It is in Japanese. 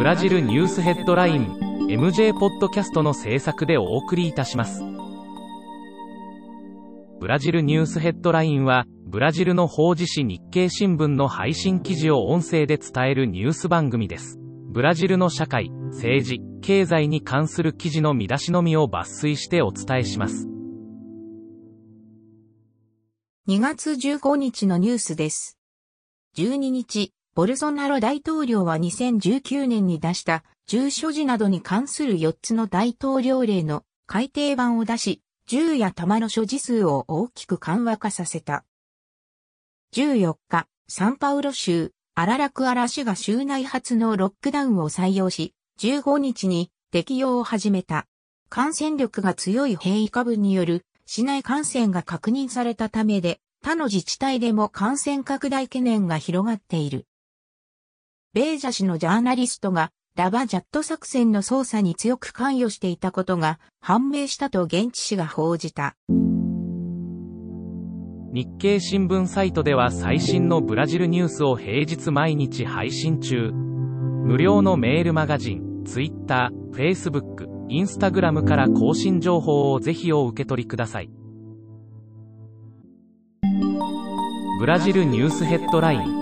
ブラジルニュースヘッドライン MJ ポッドキャストの制作でお送りいたします。ブラジルニュースヘッドラインはブラジルの法事紙日経新聞の配信記事を音声で伝えるニュース番組です。ブラジルの社会政治経済に関する記事の見出しのみを抜粋してお伝えします。2月15日のニュースです。12日、ボルソナロ大統領は2019年に出した銃所持などに関する4つの大統領令の改定版を出し、銃や弾の所持数を大きく緩和化させた。14日、サンパウロ州、アララクアラ市が州内初のロックダウンを採用し、15日に適用を始めた。感染力が強い変異株による市内感染が確認されたためで、他の自治体でも感染拡大懸念が広がっている。ベージャ氏のジャーナリストがラバジャット作戦の捜査に強く関与していたことが判明したと現地紙が報じた。日経新聞サイトでは最新のブラジルニュースを平日毎日配信中。無料のメールマガジン、Twitter、Facebook、インスタグラムから更新情報をぜひお受け取りください。ブラジルニュースヘッドライン